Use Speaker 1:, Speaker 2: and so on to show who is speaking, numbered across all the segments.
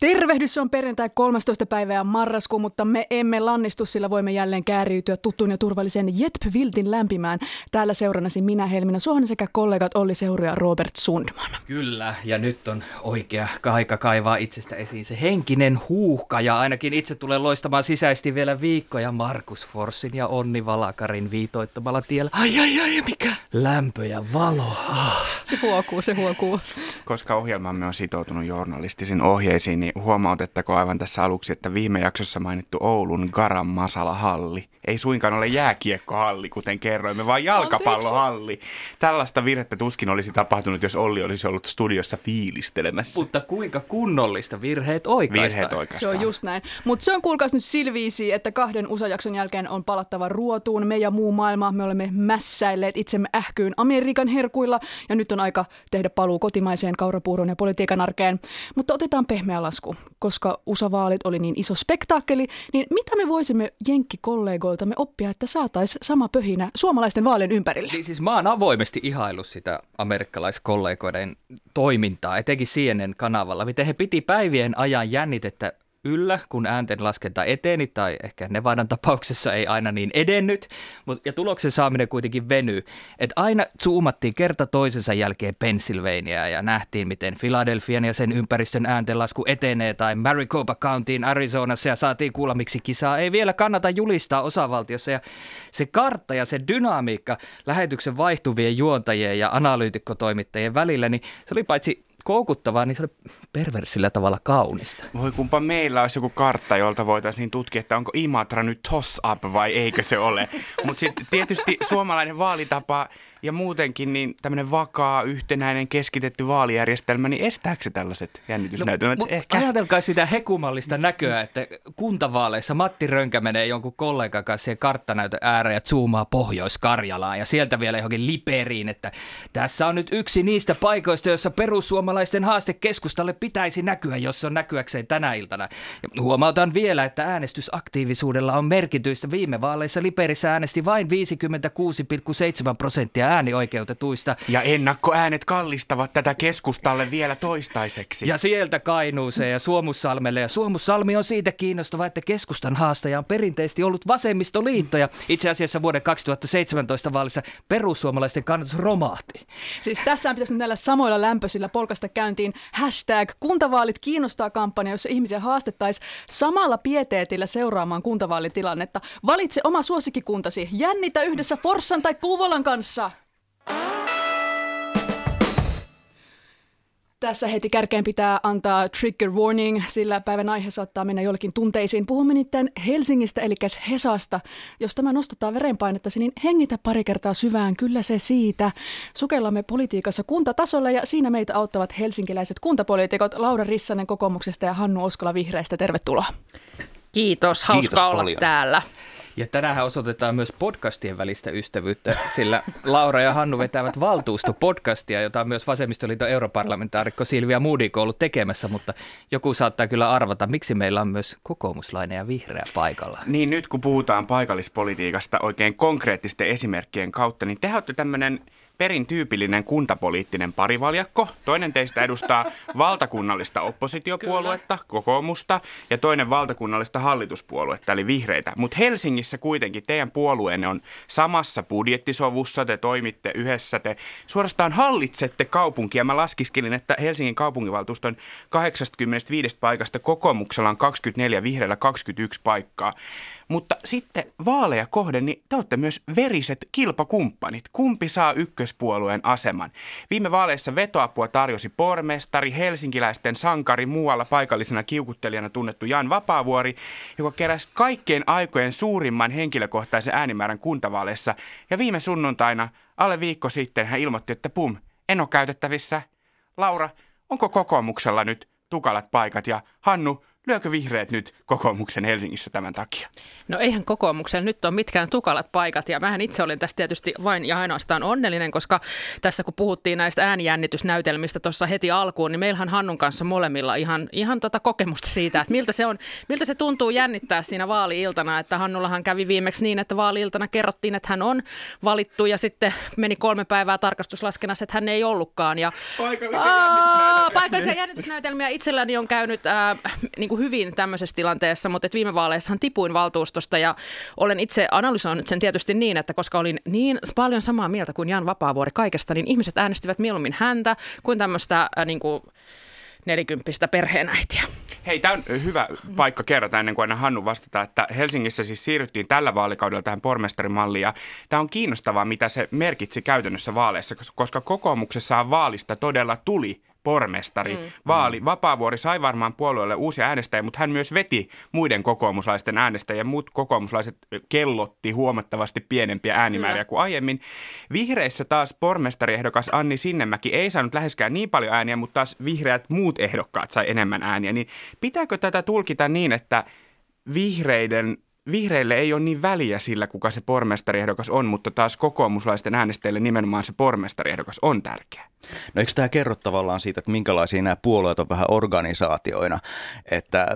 Speaker 1: Tervehdys, se on perjantai 13. päivää marraskuun, mutta me emme lannistu, sillä voimme jälleen kääriytyä tuttuun ja turvallisen Jetp Viltin lämpimään. Täällä seurannasi minä Helmina Suhonen sekä kollegat Olli Seuri ja Robert Sundman.
Speaker 2: Kyllä, ja nyt on oikea aika kaivaa itsestä esiin se henkinen huuhka, ja ainakin itse tulee loistamaan sisäisesti vielä viikkoja Markus Forssin ja Onni Valakarin viitoittamalla tiellä. Ai ai ai, mikä lämpö ja valo. Ah.
Speaker 1: Se huokuu, se huokuu.
Speaker 3: Koska ohjelmamme on sitoutunut journalistisiin ohjeisiin, niin huomautettako aivan tässä aluksi, että viime jaksossa mainittu Oulun Garam Masala Halli ei suinkaan ole jääkiekkohalli, kuten kerroimme, vaan jalkapallohalli. Tällaista virhettä tuskin olisi tapahtunut, jos Olli olisi ollut studiossa fiilistelemässä.
Speaker 2: Mutta kuinka kunnollista virheet oikaistaan?
Speaker 3: Virheet
Speaker 1: Se
Speaker 3: oikeastaan.
Speaker 1: on just näin. Mutta se on kuulkaas nyt silviisi, että kahden USA-jakson jälkeen on palattava ruotuun. Me ja muu maailma, me olemme mässäilleet itsemme ähkyyn Amerikan herkuilla ja nyt on aika tehdä paluu kotimaiseen kaurapuuron ja politiikan arkeen. Mutta otetaan pehmeä lasku, koska USA-vaalit oli niin iso spektaakkeli, niin mitä me voisimme jenkkikollegoiltamme oppia, että saataisiin sama pöhinä suomalaisten vaalien ympärille?
Speaker 2: Niin siis mä oon avoimesti ihaillut sitä amerikkalaiskollegoiden toimintaa, etenkin CNN-kanavalla, miten he piti päivien ajan jännitettä yllä, kun äänten laskenta eteni, tai ehkä Nevadan tapauksessa ei aina niin edennyt, mutta ja tuloksen saaminen kuitenkin venyy. Että aina zoomattiin kerta toisensa jälkeen Pennsylvaniaa ja nähtiin, miten Philadelphian ja sen ympäristön ääntenlasku etenee, tai Maricopa Countyin Arizonassa, ja saatiin kuulla, miksi kisaa ei vielä kannata julistaa osavaltiossa. Ja se kartta ja se dynamiikka lähetyksen vaihtuvien juontajien ja analyytikkotoimittajien välillä, niin se oli paitsi koukuttavaa, niin se oli perversillä tavalla kaunista.
Speaker 3: Voi kumpa meillä olisi joku kartta, jolta voitaisiin tutkia, että onko Imatra nyt toss up vai eikö se ole. Mutta sitten tietysti suomalainen vaalitapa ja muutenkin niin tämmöinen vakaa, yhtenäinen, keskitetty vaalijärjestelmä, niin estääkö se tällaiset jännitysnäytelmät?
Speaker 2: mut Ajatelkaa sitä hekumallista näköä, että kuntavaaleissa Matti Rönkä menee jonkun kollegan kanssa siihen karttanäytön ääreen ja zoomaa Pohjois-Karjalaan ja sieltä vielä johonkin Liperiin, että tässä on nyt yksi niistä paikoista, jossa perussuomalaisten haaste keskustalle pitäisi näkyä, jos se on näkyäkseen tänä iltana. Ja huomautan vielä, että äänestysaktiivisuudella on merkitystä. Viime vaaleissa Liperissä äänesti vain 56,7 prosenttia äänioikeutetuista.
Speaker 3: Ja ennakkoäänet kallistavat tätä keskustalle vielä toistaiseksi.
Speaker 2: Ja sieltä Kainuuseen ja Suomussalmelle. Ja Suomussalmi on siitä kiinnostava, että keskustan haastaja on perinteisesti ollut vasemmistoliitto. Ja itse asiassa vuoden 2017 vaalissa perussuomalaisten kannatus romahti.
Speaker 1: Siis tässä pitäisi nyt näillä samoilla lämpöisillä polkasta käyntiin hashtag kuntavaalit kiinnostaa kampanja, jossa ihmisiä haastettaisiin samalla pieteetillä seuraamaan kuntavaalitilannetta. Valitse oma suosikkikuntasi. Jännitä yhdessä Forssan tai Kuvolan kanssa. Tässä heti kärkeen pitää antaa trigger warning, sillä päivän aihe saattaa mennä jollekin tunteisiin. Puhumme nimittäin Helsingistä, eli Hesasta. Jos tämä nostattaa verenpainettasi, niin hengitä pari kertaa syvään, kyllä se siitä. Sukellamme politiikassa kuntatasolle ja siinä meitä auttavat helsinkiläiset kuntapoliitikot Laura Rissanen kokoomuksesta ja Hannu Oskola vihreistä. Tervetuloa.
Speaker 4: Kiitos, hauska
Speaker 5: Kiitos
Speaker 4: olla
Speaker 5: paljon.
Speaker 4: täällä.
Speaker 2: Ja tänään osoitetaan myös podcastien välistä ystävyyttä, sillä Laura ja Hannu vetävät valtuustopodcastia, jota on myös Vasemmistoliiton europarlamentaarikko Silvia Moodiko ollut tekemässä, mutta joku saattaa kyllä arvata, miksi meillä on myös kokoomuslainen ja vihreä paikalla.
Speaker 3: Niin nyt kun puhutaan paikallispolitiikasta oikein konkreettisten esimerkkien kautta, niin te olette tämmöinen perin tyypillinen kuntapoliittinen parivaljakko. Toinen teistä edustaa valtakunnallista oppositiopuoluetta, kokoomusta, ja toinen valtakunnallista hallituspuoluetta, eli vihreitä. Mutta Helsingissä kuitenkin teidän puolueenne on samassa budjettisovussa, te toimitte yhdessä, te suorastaan hallitsette kaupunkia. Mä laskiskelin, että Helsingin kaupunginvaltuuston 85 paikasta kokoomuksella on 24, vihreillä 21 paikkaa. Mutta sitten vaaleja kohden, niin te olette myös veriset kilpakumppanit. Kumpi saa ykköspuolueen aseman? Viime vaaleissa vetoapua tarjosi pormestari, helsinkiläisten sankari, muualla paikallisena kiukuttelijana tunnettu Jan Vapaavuori, joka keräsi kaikkien aikojen suurimman henkilökohtaisen äänimäärän kuntavaaleissa. Ja viime sunnuntaina, alle viikko sitten, hän ilmoitti, että pum, en ole käytettävissä. Laura, onko kokoomuksella nyt tukalat paikat? Ja Hannu, Lyökö vihreät nyt kokoomuksen Helsingissä tämän takia?
Speaker 4: No eihän kokoomuksella nyt ole mitkään tukalat paikat ja mähän itse olin tässä tietysti vain ja ainoastaan onnellinen, koska tässä kun puhuttiin näistä äänijännitysnäytelmistä tuossa heti alkuun, niin meillähän Hannun kanssa molemmilla ihan, ihan tota kokemusta siitä, että miltä se, on, miltä se tuntuu jännittää siinä vaali-iltana, että Hannullahan kävi viimeksi niin, että vaali-iltana kerrottiin, että hän on valittu ja sitten meni kolme päivää tarkastuslaskennassa, että hän ei ollutkaan. Ja,
Speaker 3: Paikallisia jännitysnäytelmiä.
Speaker 4: Paikallisia jännitysnäytelmiä itselläni on käynyt äh, niin kuin hyvin tämmöisessä tilanteessa, mutta viime vaaleissahan tipuin valtuustosta ja olen itse analysoinut sen tietysti niin, että koska olin niin paljon samaa mieltä kuin Jan Vapaavuori kaikesta, niin ihmiset äänestivät mieluummin häntä kuin tämmöistä äh, niin kuin nelikymppistä perheenäitiä.
Speaker 3: Hei, tämä on hyvä paikka kerrata ennen kuin aina Hannu vastata, että Helsingissä siis siirryttiin tällä vaalikaudella tähän pormestarimalliin ja tämä on kiinnostavaa, mitä se merkitsi käytännössä vaaleissa, koska kokoomuksessa vaalista todella tuli pormestari. Mm. Vaali. Vapaavuori sai varmaan puolueelle uusia äänestäjiä, mutta hän myös veti muiden kokoomuslaisten äänestäjiä. Muut kokoomuslaiset kellotti huomattavasti pienempiä äänimääriä
Speaker 4: Kyllä.
Speaker 3: kuin aiemmin. Vihreissä taas pormestariehdokas Anni Sinnemäki ei saanut läheskään niin paljon ääniä, mutta taas vihreät muut ehdokkaat sai enemmän ääniä. Niin pitääkö tätä tulkita niin, että vihreiden Vihreille ei ole niin väliä sillä, kuka se pormestariehdokas on, mutta taas kokoomuslaisten äänestäjille nimenomaan se pormestariehdokas on tärkeä.
Speaker 6: No eikö tämä kerro tavallaan siitä, että minkälaisia nämä puolueet on vähän organisaatioina, että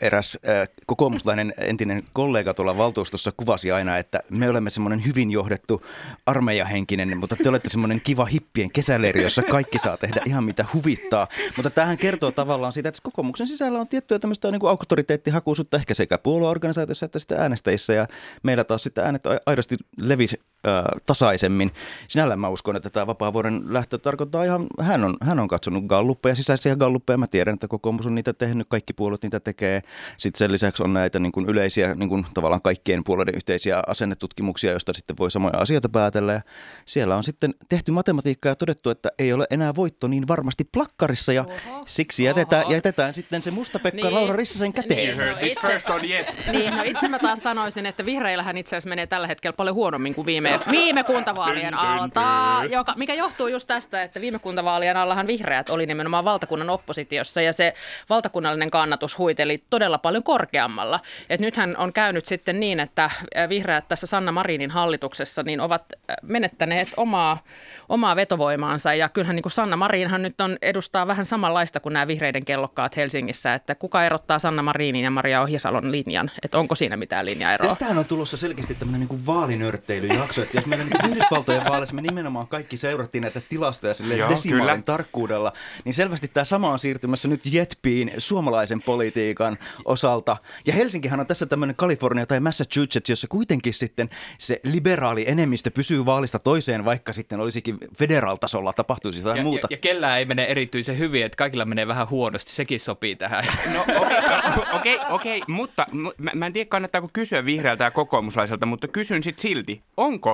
Speaker 6: eräs äh, kokoomuslainen entinen kollega tuolla valtuustossa kuvasi aina, että me olemme semmoinen hyvin johdettu armeijahenkinen, mutta te olette semmoinen kiva hippien kesäleiri, jossa kaikki saa tehdä ihan mitä huvittaa. Mutta tähän kertoo tavallaan siitä, että kokoomuksen sisällä on tiettyä tämmöistä niin kuin auktoriteettihakuisuutta ehkä sekä puolueorganisaatiossa että sitten äänestäjissä ja meillä taas sitten äänet aidosti levisi äh, tasaisemmin. Sinällään mä uskon, että tämä vapaavuoden lähtö tarkoittaa ihan, hän on, hän on katsonut galluppeja, sisäisiä galluppeja. Mä tiedän, että kokoomus on niitä tehnyt, kaikki puolueet niitä tekee. Sitten sen lisäksi on näitä niin kuin yleisiä, niin kuin tavallaan kaikkien puolueiden yhteisiä asennetutkimuksia, joista sitten voi samoja asioita päätellä. Ja siellä on sitten tehty matematiikkaa ja todettu, että ei ole enää voitto niin varmasti plakkarissa ja
Speaker 4: Oho,
Speaker 6: siksi jätetään,
Speaker 4: oho.
Speaker 6: jätetään sitten se musta Pekka
Speaker 4: Niin.
Speaker 6: Laura Rissasen käteen.
Speaker 4: Niin. No itse-. Niin, no itse mä taas sanoisin, että vihreillähän itse asiassa menee tällä hetkellä paljon huonommin kuin viime, viime kuntavaalien alta, joka, mikä johtuu just tästä, että viime kuntavaalien allahan vihreät oli nimenomaan valtakunnan oppositiossa ja se valtakunnallinen kannatus huiteli todella paljon korkeammalla. Et nythän on käynyt sitten niin, että vihreät tässä Sanna Marinin hallituksessa niin ovat menettäneet omaa, omaa vetovoimaansa ja kyllähän niin kuin Sanna Marinhan nyt on, edustaa vähän samanlaista kuin nämä vihreiden kellokkaat Helsingissä, että kuka erottaa Sanna Marinin ja Maria Ohjasalon linjan, että onko siinä mitään linjaeroa?
Speaker 6: Tästähän on tulossa selkeästi tämmöinen niin vaalinörtteilyjakso, että jos meillä niin Yhdysvaltojen vaaleissa me nimenomaan kaikki seurattiin näitä tilastoja sille
Speaker 3: Joo,
Speaker 6: desimaalin
Speaker 3: kyllä.
Speaker 6: tarkkuudella, niin selvästi tämä sama on siirtymässä nyt jetpiin suomalaisen politiikan osalta. Ja Helsinkihän on tässä tämmöinen Kalifornia tai Massachusetts, jossa kuitenkin sitten se liberaali enemmistö pysyy vaalista toiseen, vaikka sitten olisikin federaaltasolla tapahtuisi jotain
Speaker 2: Ja, ja,
Speaker 6: muuta.
Speaker 2: ja kellään ei mene erityisen hyvin, että kaikilla menee vähän huonosti. Sekin sopii tähän.
Speaker 3: No okei, okay, okei, okay, mutta mu- mä, mä en tiedä kannattaako kysyä vihreältä ja kokoomuslaiselta, mutta kysyn sitten silti, onko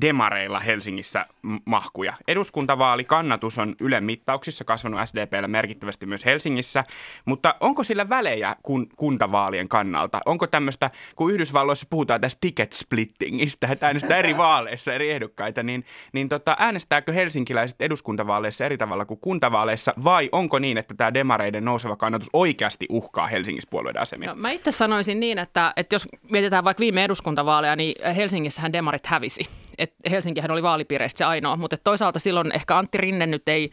Speaker 3: demareilla Helsingissä mahkuja? Eduskuntavaalikannatus on Ylen mittauksissa kasvanut SDPllä merkittävästi myös Helsingissä, mutta onko sillä välejä kun, kuntavaalien kannalta? Onko tämmöistä, kun Yhdysvalloissa puhutaan tästä ticket splittingistä, että äänestää eri vaaleissa eri ehdokkaita, niin, niin tota, äänestääkö helsinkiläiset eduskuntavaaleissa eri tavalla kuin kuntavaaleissa vai onko niin, että tämä demareiden nouseva kannatus oikeasti uhkaa Helsingissä puolueiden asemia?
Speaker 4: No, mä itse sanoisin niin, että, että jos mietitään vaikka viime eduskuntavaaleja, niin Helsingissähän demarit hävisi. Et Helsinkihän oli vaalipiireistä se ainoa, mutta toisaalta silloin ehkä Antti Rinne nyt ei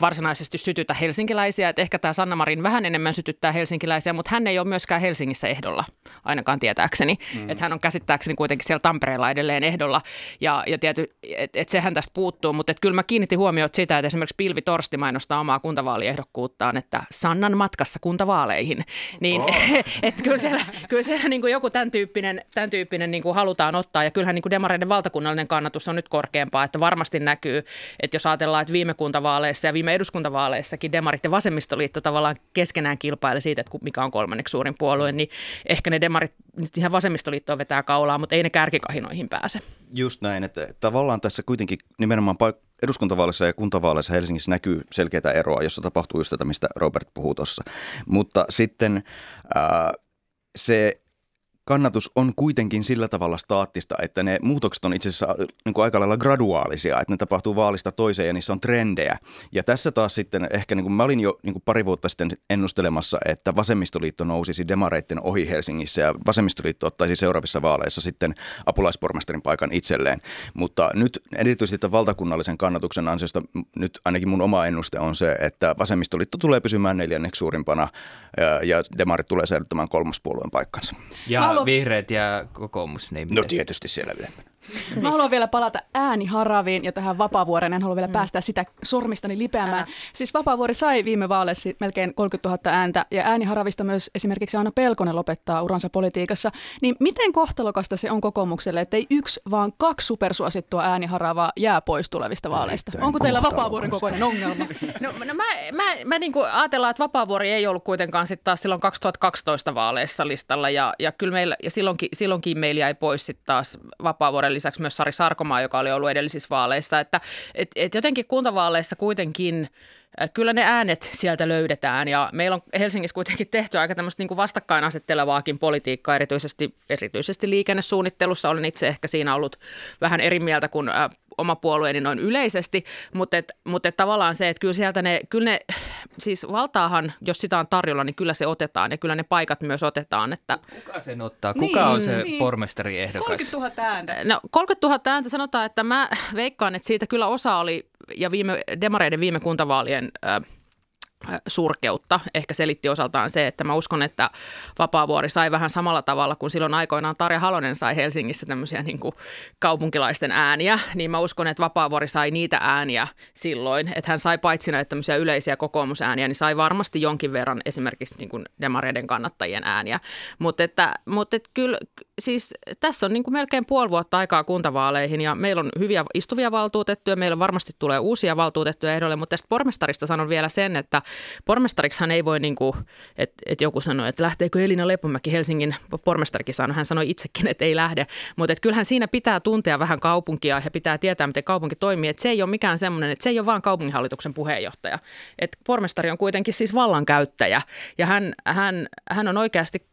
Speaker 4: varsinaisesti sytytä helsinkiläisiä. Et ehkä tämä Sanna Marin vähän enemmän sytyttää helsinkiläisiä, mutta hän ei ole myöskään Helsingissä ehdolla, ainakaan tietääkseni. Mm. Että hän on käsittääkseni kuitenkin siellä Tampereella edelleen ehdolla. Ja, ja tiety, että et sehän tästä puuttuu, mutta kyllä mä kiinnitin huomiota sitä, että esimerkiksi Pilvi Torsti mainostaa omaa kuntavaaliehdokkuuttaan, että Sannan matkassa kuntavaaleihin. Niin oh. että kyllä siellä, kyllä siellä niin kuin joku tämän tyyppinen, tämän tyyppinen niin kuin halutaan ottaa. Ja kyllähän niin kuin demareiden valtakunnallinen kannatus on nyt korkeampaa, että varmasti näkyy, että jos ajatellaan, että viime kuntavaaleissa ja viime eduskuntavaaleissakin demarit ja vasemmistoliitto tavallaan keskenään kilpaili siitä, että mikä on kolmanneksi suurin puolue, niin ehkä ne demarit nyt ihan vasemmistoliittoon vetää kaulaa, mutta ei ne kärkikahinoihin pääse.
Speaker 6: Just näin, että tavallaan tässä kuitenkin nimenomaan paik- eduskuntavaaleissa ja kuntavaaleissa Helsingissä näkyy selkeää eroa, jossa tapahtuu just tätä, mistä Robert puhuu tuossa. Mutta sitten ää, se kannatus on kuitenkin sillä tavalla staattista, että ne muutokset on itse asiassa niin kuin aika lailla graduaalisia, että ne tapahtuu vaalista toiseen ja niissä on trendejä. Ja tässä taas sitten ehkä, niin kuin mä olin jo niin kuin pari vuotta sitten ennustelemassa, että vasemmistoliitto nousisi demareitten ohi Helsingissä ja vasemmistoliitto ottaisi seuraavissa vaaleissa sitten apulaispormestarin paikan itselleen. Mutta nyt erityisesti tämän valtakunnallisen kannatuksen ansiosta nyt ainakin mun oma ennuste on se, että vasemmistoliitto tulee pysymään neljänneksi suurimpana ja, ja demarit tulee säilyttämään kolmospuolueen paikkansa.
Speaker 2: Ja
Speaker 1: Haluan-
Speaker 2: vihreät ja kokoomus. Niin
Speaker 6: No tietysti siellä vielä.
Speaker 1: Mä haluan vielä palata ääniharaviin ja tähän Vapaavuoreen. En halua vielä päästä sitä sormistani lipeämään.
Speaker 4: Älä.
Speaker 1: Siis Vapaavuori sai viime vaaleissa melkein 30 000 ääntä ja ääniharavista myös esimerkiksi Anna Pelkonen lopettaa uransa politiikassa. Niin miten kohtalokasta se on kokoomukselle, että ei yksi, vaan kaksi supersuosittua ääniharavaa jää pois tulevista vaaleista?
Speaker 6: Erittäin
Speaker 1: Onko teillä. Vapaavuoren kokoinen ongelma?
Speaker 4: No, no mä, mä, mä niin kuin ajatellaan, että Vapaavuori ei ollut kuitenkaan sitten taas silloin 2012 vaaleissa listalla ja, ja kyllä meillä, ja silloinkin, silloinkin meillä jäi pois sitten taas Vapaavuoren lisäksi myös Sari Sarkomaa, joka oli ollut edellisissä vaaleissa, että et, et jotenkin kuntavaaleissa kuitenkin Kyllä ne äänet sieltä löydetään ja meillä on Helsingissä kuitenkin tehty aika tämmöistä niin kuin vastakkainasettelevaakin politiikkaa, erityisesti, erityisesti liikennesuunnittelussa. Olen itse ehkä siinä ollut vähän eri mieltä kuin oma puolueeni noin yleisesti, mutta, et, mutta et tavallaan se, että kyllä sieltä ne, kyllä ne, siis valtaahan, jos sitä on tarjolla, niin kyllä se otetaan ja kyllä ne paikat myös otetaan, että
Speaker 2: Kuka sen ottaa? Kuka on se
Speaker 1: niin.
Speaker 2: pormestariehdokas?
Speaker 1: 30 000 ääntä.
Speaker 4: No 30 000 ääntä sanotaan, että mä veikkaan, että siitä kyllä osa oli, ja viime, demareiden viime kuntavaalien äh, surkeutta. Ehkä selitti osaltaan se, että mä uskon, että Vapaavuori sai vähän samalla tavalla kuin silloin aikoinaan Tarja Halonen sai Helsingissä tämmöisiä niin kuin kaupunkilaisten ääniä, niin mä uskon, että Vapaavuori sai niitä ääniä silloin, että hän sai paitsi näitä tämmöisiä yleisiä kokoomusääniä, niin sai varmasti jonkin verran esimerkiksi niin kuin demareiden kannattajien ääniä, mutta että, mutta että kyllä siis tässä on niin kuin melkein puoli vuotta aikaa kuntavaaleihin ja meillä on hyviä istuvia valtuutettuja, meillä varmasti tulee uusia valtuutettuja ehdolle, mutta tästä pormestarista sanon vielä sen, että pormestariksihan ei voi, niin että, että joku sanoi, että lähteekö Elina Lepomäki Helsingin pormestarikin sanoi, hän sanoi itsekin, että ei lähde, mutta kyllähän siinä pitää tuntea vähän kaupunkia ja pitää tietää, miten kaupunki toimii, että se ei ole mikään semmoinen, että se ei ole vaan kaupunginhallituksen puheenjohtaja, että pormestari on kuitenkin siis vallankäyttäjä. Ja hän, hän, hän on oikeasti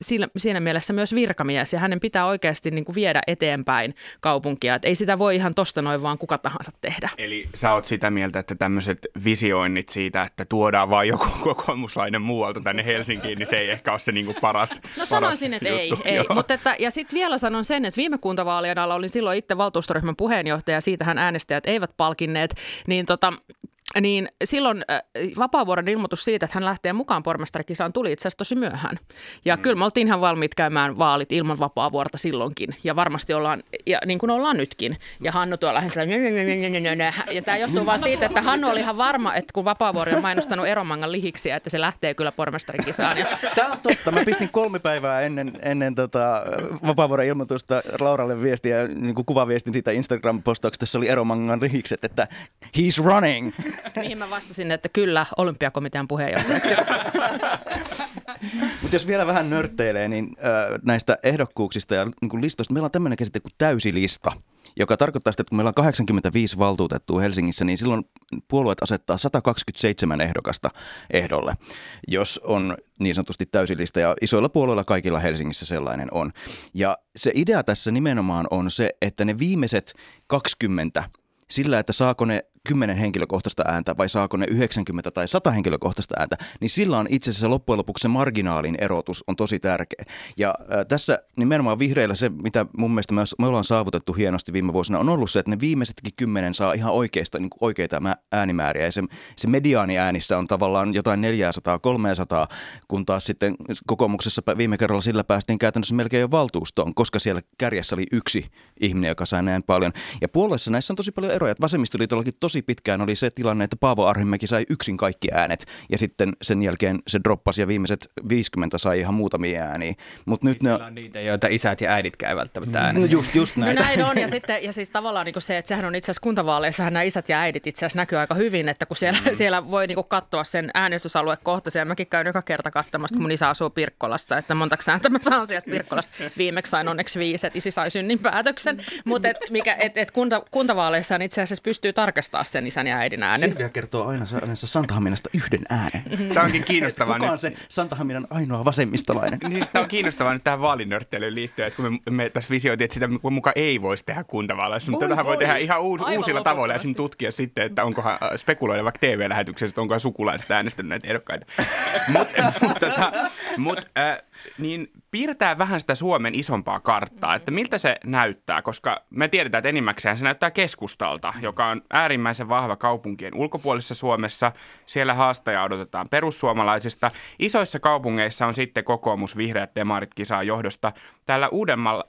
Speaker 4: siinä, siinä mielessä myös virkamies ja hänen pitää oikeasti niin kuin viedä eteenpäin kaupunkia. Et ei sitä voi ihan tosta noin vaan kuka tahansa tehdä.
Speaker 3: Eli sä oot sitä mieltä, että tämmöiset visioinnit siitä, että tuodaan vaan joku kokoomuslainen muualta tänne Helsinkiin, niin se ei ehkä ole se niinku paras
Speaker 4: No
Speaker 3: paras
Speaker 4: sanoisin, että ei.
Speaker 3: juttu.
Speaker 4: ei.
Speaker 3: Joo.
Speaker 4: Mutta että, ja sitten vielä sanon sen, että viime kuntavaalien alla olin silloin itse valtuustoryhmän puheenjohtaja, siitähän äänestäjät eivät palkinneet, niin tota, niin silloin äh, Vapaavuoren ilmoitus siitä, että hän lähtee mukaan pormestarikisaan, tuli itse asiassa tosi myöhään. Ja mm. kyllä me oltiin ihan valmiit käymään vaalit ilman Vapaavuorta silloinkin. Ja varmasti ollaan, ja niin kuin ollaan nytkin. Ja Hannu tuolla lähellä, ja tämä johtuu vaan siitä, että Hannu oli ihan varma, että kun Vapaavuori on mainostanut Eromangan lihiksiä, että se lähtee kyllä pormestarikisaan. Ja
Speaker 6: Tämä on totta. Mä pistin kolme päivää ennen, ennen tota, Vapaavuoren ilmoitusta Lauralle viestiä, niin kuin kuvaviestin siitä Instagram-postauksesta, jossa oli Eromangan lihikset, että he's running.
Speaker 4: mihin mä vastasin, että kyllä olympiakomitean puheenjohtajaksi.
Speaker 6: Mutta jos vielä vähän nörtteilee, niin näistä ehdokkuuksista ja niin listoista, meillä on tämmöinen käsite kuin täysilista, joka tarkoittaa sitä, että kun meillä on 85 valtuutettua Helsingissä, niin silloin puolueet asettaa 127 ehdokasta ehdolle, jos on niin sanotusti täysilista, ja isoilla puolueilla kaikilla Helsingissä sellainen on. Ja se idea tässä nimenomaan on se, että ne viimeiset 20 sillä, että saako ne 10 henkilökohtaista ääntä vai saako ne 90 tai 100 henkilökohtaista ääntä, niin sillä on itse asiassa loppujen lopuksi se marginaalin erotus on tosi tärkeä. Ja äh, tässä nimenomaan vihreillä se, mitä mun mielestä me, me ollaan saavutettu hienosti viime vuosina, on ollut se, että ne viimeisetkin kymmenen saa ihan oikeista, niin oikeita mä- äänimääriä. Ja se, se mediaani äänissä on tavallaan jotain 400-300, kun taas sitten kokoomuksessa viime kerralla sillä päästiin käytännössä melkein jo valtuustoon, koska siellä kärjessä oli yksi ihminen, joka sai näin paljon. Ja puolueessa näissä on tosi paljon eroja. Vasemmistoliitollakin tosi pitkään oli se tilanne, että Paavo Arhimäki sai yksin kaikki äänet ja sitten sen jälkeen se droppasi ja viimeiset 50 sai ihan muutamia ääniä. Mutta nyt ne
Speaker 2: on niitä, joita isät ja äiditkään ei välttämättä
Speaker 6: No
Speaker 2: äänestä.
Speaker 6: just, just
Speaker 4: No
Speaker 6: näin.
Speaker 4: näin on, ja, sitten, ja siis tavallaan niin se, että sehän on itse asiassa kuntavaaleissahan nämä isät ja äidit itse asiassa näkyy aika hyvin, että kun siellä, mm. siellä voi niin katsoa sen äänestysaluekohtaisen, ja mäkin käyn joka kerta katsomassa, kun mun isä asuu Pirkkolassa, että montako ääntä mä saan sieltä Pirkkolasta. Viimeksi sain onneksi viisi, että isi sai synnin päätöksen, mutta et, mikä, et, et kunta, kuntavaaleissa itse asiassa pystyy tarkastamaan sen isän ja äidin äänen.
Speaker 6: Silvia kertoo aina saaneensa Santahaminasta yhden äänen.
Speaker 3: Tämä onkin kiinnostavaa
Speaker 6: Kuka
Speaker 3: nyt.
Speaker 6: on se Santahaminan ainoa vasemmistolainen?
Speaker 3: Niin sitä on kiinnostavaa nyt tähän vaalinörttelyyn liittyen, että kun me, me tässä visioitiin, että sitä muka ei voisi tehdä kuntavaaleissa, mutta tähän voi tehdä ihan uu,
Speaker 1: Aivan
Speaker 3: uusilla tavoilla ja sitten tutkia sitten, että onkohan äh, spekuloida vaikka TV-lähetyksessä, että onkohan sukulaiset äänestänyt näitä ehdokkaita. Mutta mut, tota, mut, äh, niin piirtää vähän sitä Suomen isompaa karttaa, että miltä se näyttää, koska me tiedetään, että enimmäkseen se näyttää keskustalta, joka on äärimmäisen vahva kaupunkien ulkopuolisessa Suomessa. Siellä haastaja odotetaan perussuomalaisista. Isoissa kaupungeissa on sitten kokoomus, vihreät, demarit kisaa johdosta. Täällä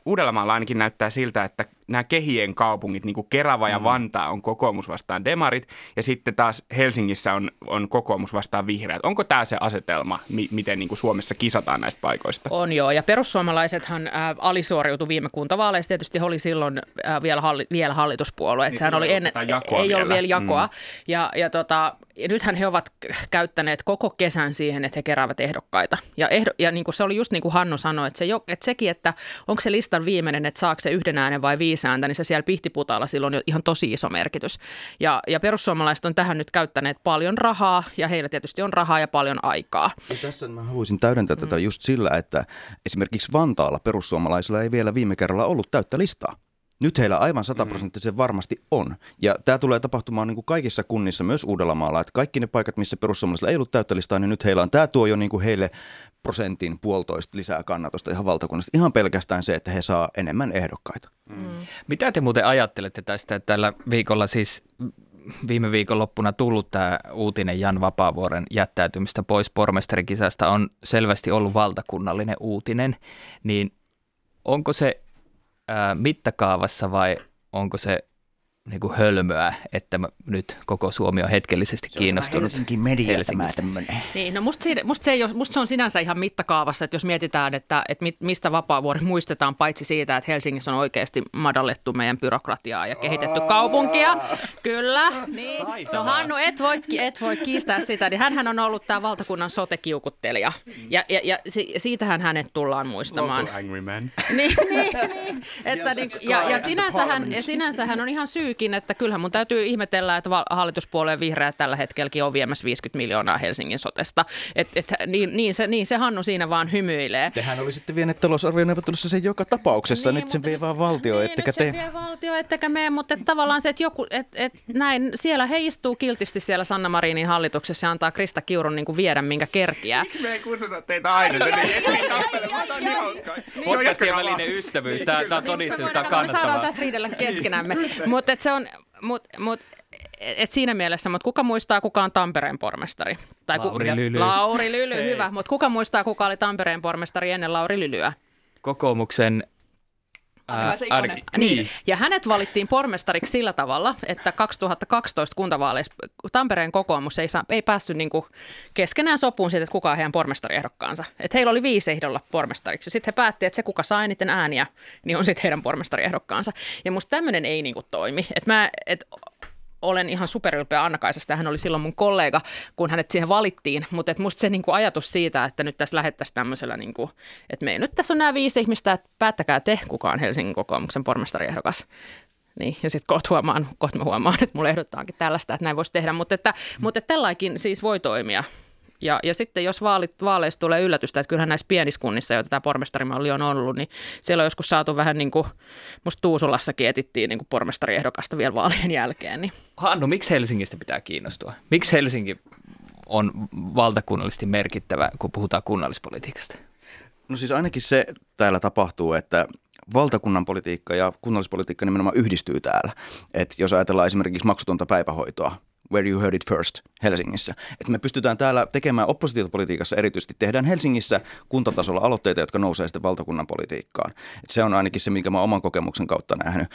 Speaker 3: Uudellamaalla ainakin näyttää siltä, että nämä kehien kaupungit, niin kuin Kerava ja Vantaa, on kokoomus vastaan demarit, ja sitten taas Helsingissä on, on kokoomus vastaan vihreät. Onko tämä se asetelma, mi- miten niin kuin Suomessa kisataan näistä paikoista?
Speaker 4: On joo, ja perussuomalaisethan äh, alisuoriutui viime kuntavaaleissa. Tietysti oli silloin äh, vielä, halli, vielä hallituspuolue. Niin
Speaker 3: silloin
Speaker 4: sehän oli
Speaker 3: ei ollut
Speaker 4: ennen, ei ollut
Speaker 3: vielä.
Speaker 4: vielä jakoa. Mm. Ja, ja, tota, ja nythän he ovat käyttäneet koko kesän siihen, että he keräävät ehdokkaita. Ja, ehdo, ja niin kuin se oli just niin kuin Hannu sanoi, että, se jo, että sekin, että onko se listan viimeinen, että saako se yhden äänen vai viisi ääntä, niin se siellä pihtiputaalla silloin on ihan tosi iso merkitys. Ja, ja perussuomalaiset on tähän nyt käyttäneet paljon rahaa, ja heillä tietysti on rahaa ja paljon aikaa.
Speaker 6: Ja tässä mä haluaisin täydentää tätä just sillä, että esimerkiksi Vantaalla perussuomalaisilla ei vielä viime kerralla ollut täyttä listaa. Nyt heillä aivan sataprosenttisen varmasti on. Ja tämä tulee tapahtumaan niin kuin kaikissa kunnissa, myös Uudellamaalla. Että kaikki ne paikat, missä perussuomalaisilla ei ollut täyttä listaa, niin nyt heillä on. Tämä tuo jo niin kuin heille prosentin puolitoista lisää kannatusta ihan valtakunnasta. Ihan pelkästään se, että he saa enemmän ehdokkaita.
Speaker 2: Mitä te muuten ajattelette tästä, että tällä viikolla siis viime viikon loppuna tullut tämä uutinen Jan Vapaavuoren jättäytymistä pois pormestarikisasta on selvästi ollut valtakunnallinen uutinen, niin onko se ää, mittakaavassa vai onko se niin kuin hölmöä, että mä- nyt koko Suomi on hetkellisesti kiinnostunut
Speaker 6: Helsingin media tämä tämmöinen.
Speaker 4: Niin, no musta, siitä, musta, se ei ole, musta se on sinänsä ihan mittakaavassa, että jos mietitään, että, että mistä Vapaavuori muistetaan, paitsi siitä, että Helsingissä on oikeasti madallettu meidän byrokratiaa ja kehitetty kaupunkia. Kyllä, niin. No Hannu, et voi, et voi kiistää sitä, niin hänhän on ollut tämä valtakunnan sote-kiukuttelija. Ja, ja, ja si- siitähän hänet tullaan muistamaan.
Speaker 3: Local angry man.
Speaker 4: Niin, niin, niin. Että niin, ja, ja, sinänsähän, ja sinänsähän on ihan syykin, että kyllähän mun täytyy ihmetellä, että hallituspuolueen vihreät tällä hetkelläkin on viemässä 50 miljoonaa Helsingin sotesta. Et, et, niin, niin, se, niin se Hannu siinä vaan hymyilee.
Speaker 6: Tehän oli sitten vieneet talousarvioneuvottelussa sen joka tapauksessa. Nyt sen vie vaan valtio,
Speaker 4: niin,
Speaker 6: ettekä te.
Speaker 4: vie valtio, ettekä me, mutta et tavallaan se, että joku, et, et näin, siellä he istuu kiltisti siellä Sanna Marinin hallituksessa ja antaa Krista Kiurun niin kuin viedä minkä kerkiää.
Speaker 3: Miksi me ei kutsuta teitä aina? Niin niin.
Speaker 2: Podcastien välinen ystävyys, tämä, on todistettu, tämä on
Speaker 4: Me saadaan tässä riidellä keskenämme. mutta se on, mut, mut, et siinä mielessä, mutta kuka muistaa, kuka on Tampereen pormestari? Tai
Speaker 2: Lauri Lyly.
Speaker 4: Lauri Lyly, hyvä. Mutta kuka muistaa, kuka oli Tampereen pormestari ennen Lauri Lylyä?
Speaker 2: Kokoomuksen
Speaker 1: Ää, se
Speaker 2: ää,
Speaker 1: Ikonen.
Speaker 4: Niin. Ja hänet valittiin pormestariksi sillä tavalla, että 2012 kuntavaaleissa Tampereen kokoomus ei, saa, ei päässyt niin kuin keskenään sopuun siitä, että kuka on heidän pormestariehdokkaansa. Että heillä oli viisi ehdolla pormestariksi. Sitten he päättivät, että se kuka saa eniten ääniä, niin on sitten heidän pormestariehdokkaansa. Ja musta tämmöinen ei niin kuin toimi. Että mä, et olen ihan superylpeä Anna-Kaisasta ja hän oli silloin mun kollega, kun hänet siihen valittiin. Mutta musta se niinku ajatus siitä, että nyt tässä lähettäisiin tämmöisellä, niinku, että me nyt tässä on nämä viisi ihmistä, että päättäkää te, kuka on Helsingin kokoomuksen pormestariehdokas. Niin, ja sitten kohta huomaan, kohta huomaan, että mulle ehdottaankin tällaista, että näin voisi tehdä. Mutta että, mutta tällaikin siis voi toimia. Ja, ja sitten jos vaalit, vaaleista tulee yllätystä, että kyllähän näissä pienissä kunnissa, joita tämä pormestarimalli on ollut, niin siellä on joskus saatu vähän niin kuin, musta Tuusulassakin etittiin niin kuin pormestariehdokasta vielä vaalien jälkeen. Niin.
Speaker 2: Hannu, miksi Helsingistä pitää kiinnostua? Miksi Helsinki on valtakunnallisesti merkittävä, kun puhutaan kunnallispolitiikasta?
Speaker 6: No siis ainakin se täällä tapahtuu, että valtakunnan politiikka ja kunnallispolitiikka nimenomaan yhdistyy täällä. Et jos ajatellaan esimerkiksi maksutonta päivähoitoa, where you heard it first, Helsingissä. Että me pystytään täällä tekemään oppositiopolitiikassa erityisesti, tehdään Helsingissä kuntatasolla aloitteita, jotka nousee sitten valtakunnan politiikkaan. Et se on ainakin se, minkä mä oman kokemuksen kautta nähnyt.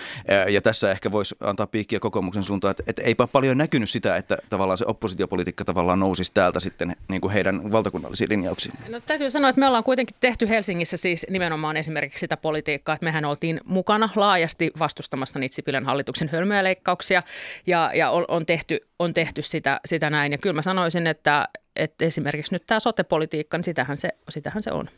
Speaker 6: Ja tässä ehkä voisi antaa piikkiä kokoomuksen suuntaan, että, että eipä paljon näkynyt sitä, että tavallaan se oppositiopolitiikka tavallaan nousisi täältä sitten niin kuin heidän valtakunnallisiin linjauksiin.
Speaker 4: No, täytyy sanoa, että me ollaan kuitenkin tehty Helsingissä siis nimenomaan esimerkiksi sitä politiikkaa, että mehän oltiin mukana laajasti vastustamassa niitä Sipilän hallituksen hölmöjä leikkauksia ja, ja on, on tehty, on tehty sitä, sitä näin. Ja kyllä mä sanoisin, että, että esimerkiksi nyt tämä sote-politiikka, niin sitähän se, sitähän se on.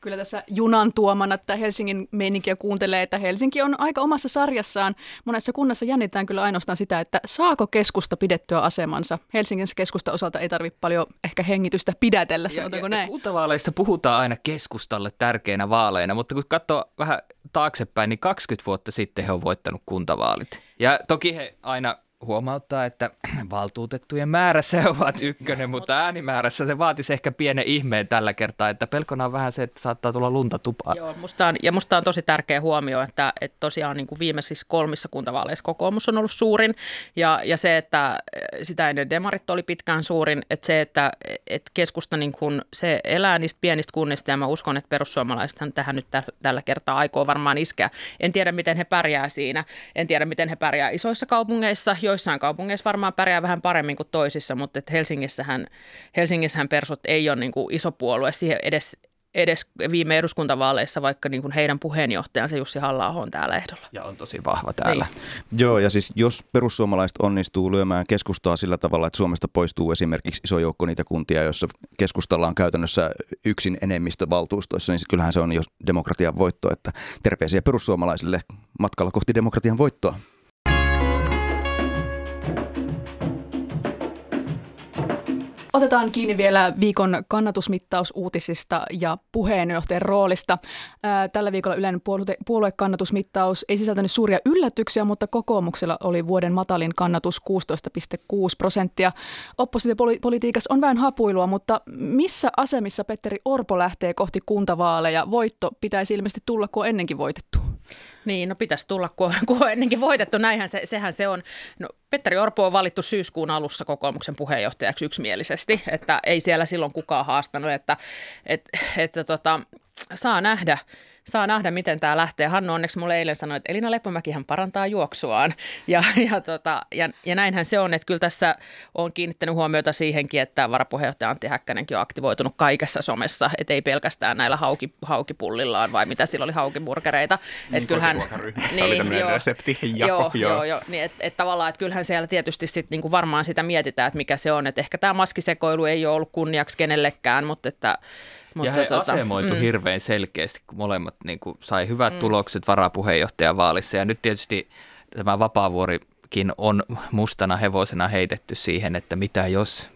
Speaker 1: Kyllä tässä junan tuomana, että Helsingin meininkiä kuuntelee, että Helsinki on aika omassa sarjassaan. Monessa kunnassa jännitään kyllä ainoastaan sitä, että saako keskusta pidettyä asemansa. Helsingin keskusta osalta ei tarvitse paljon ehkä hengitystä pidätellä, sanotaanko näin?
Speaker 2: Kuntavaaleista puhutaan aina keskustalle tärkeinä vaaleina, mutta kun katsoo vähän taaksepäin, niin 20 vuotta sitten he on voittanut kuntavaalit. Ja toki he aina huomauttaa, että valtuutettujen määrässä ovat ykkönen, mutta äänimäärässä se vaatisi ehkä pienen ihmeen tällä kertaa, että pelkona on vähän se, että saattaa tulla lunta tupaan.
Speaker 4: Joo, musta on, ja musta on tosi tärkeä huomio, että, että tosiaan niin kuin viimeisissä kolmissa kuntavaaleissa kokoomus on ollut suurin, ja, ja se, että sitä ennen demarit oli pitkään suurin, että se, että, että keskusta niin kuin, se elää niistä pienistä kunnista, ja mä uskon, että perussuomalaisethan tähän nyt tällä kertaa aikoo varmaan iskeä. En tiedä, miten he pärjää siinä, en tiedä, miten he pärjää isoissa kaupungeissa, joissain kaupungeissa varmaan pärjää vähän paremmin kuin toisissa, mutta että Helsingissähän, Helsingissähän persut ei ole niin kuin iso puolue siihen edes, edes viime eduskuntavaaleissa, vaikka niin kuin heidän puheenjohtajansa Jussi halla on täällä ehdolla.
Speaker 2: Ja on tosi vahva täällä.
Speaker 6: Niin. Joo, ja siis jos perussuomalaiset onnistuu lyömään keskustaa sillä tavalla, että Suomesta poistuu esimerkiksi iso joukko niitä kuntia, joissa keskustalla on käytännössä yksin enemmistö valtuustoissa, niin kyllähän se on jo demokratian voitto, että terveisiä perussuomalaisille matkalla kohti demokratian voittoa.
Speaker 1: Otetaan kiinni vielä viikon kannatusmittausuutisista ja puheenjohtajan roolista. Tällä viikolla yleinen puoluekannatusmittaus ei sisältänyt suuria yllätyksiä, mutta kokoomuksella oli vuoden matalin kannatus 16,6 prosenttia. Oppositiopolitiikassa on vähän hapuilua, mutta missä asemissa Petteri Orpo lähtee kohti kuntavaaleja? Voitto pitäisi ilmeisesti tulla, kun on ennenkin voitettu.
Speaker 4: Niin, no pitäisi tulla, kun, kun on ennenkin voitettu. Näinhän se, sehän se on. No, Petteri Orpo on valittu syyskuun alussa kokoomuksen puheenjohtajaksi yksimielisesti, että ei siellä silloin kukaan haastanut, että, että, että tota, saa nähdä saa nähdä, miten tämä lähtee. Hannu onneksi mulle eilen sanoi, että Elina Leppämäkihän parantaa juoksuaan. Ja, ja, tota, ja, ja näinhän se on, että kyllä tässä on kiinnittänyt huomiota siihenkin, että varapuheenjohtaja Antti Häkkänenkin on aktivoitunut kaikessa somessa, että ei pelkästään näillä hauki, haukipullillaan vai mitä sillä oli haukiburgereita.
Speaker 3: Niin, että kyllähän, niin, oli tämmöinen joo, resepti.
Speaker 4: Jako, joo, joo. joo, joo. Niin, että et tavallaan, että kyllähän siellä tietysti sit niinku varmaan sitä mietitään, että mikä se on. Että ehkä tämä maskisekoilu ei ole ollut kunniaksi kenellekään, mutta että
Speaker 2: mutta ja he tota, asemoitu mm. hirveän selkeästi, kun molemmat niin kuin, sai hyvät mm. tulokset varapuheenjohtajan vaalissa. Ja nyt tietysti tämä Vapaavuorikin on mustana hevosena heitetty siihen, että mitä jos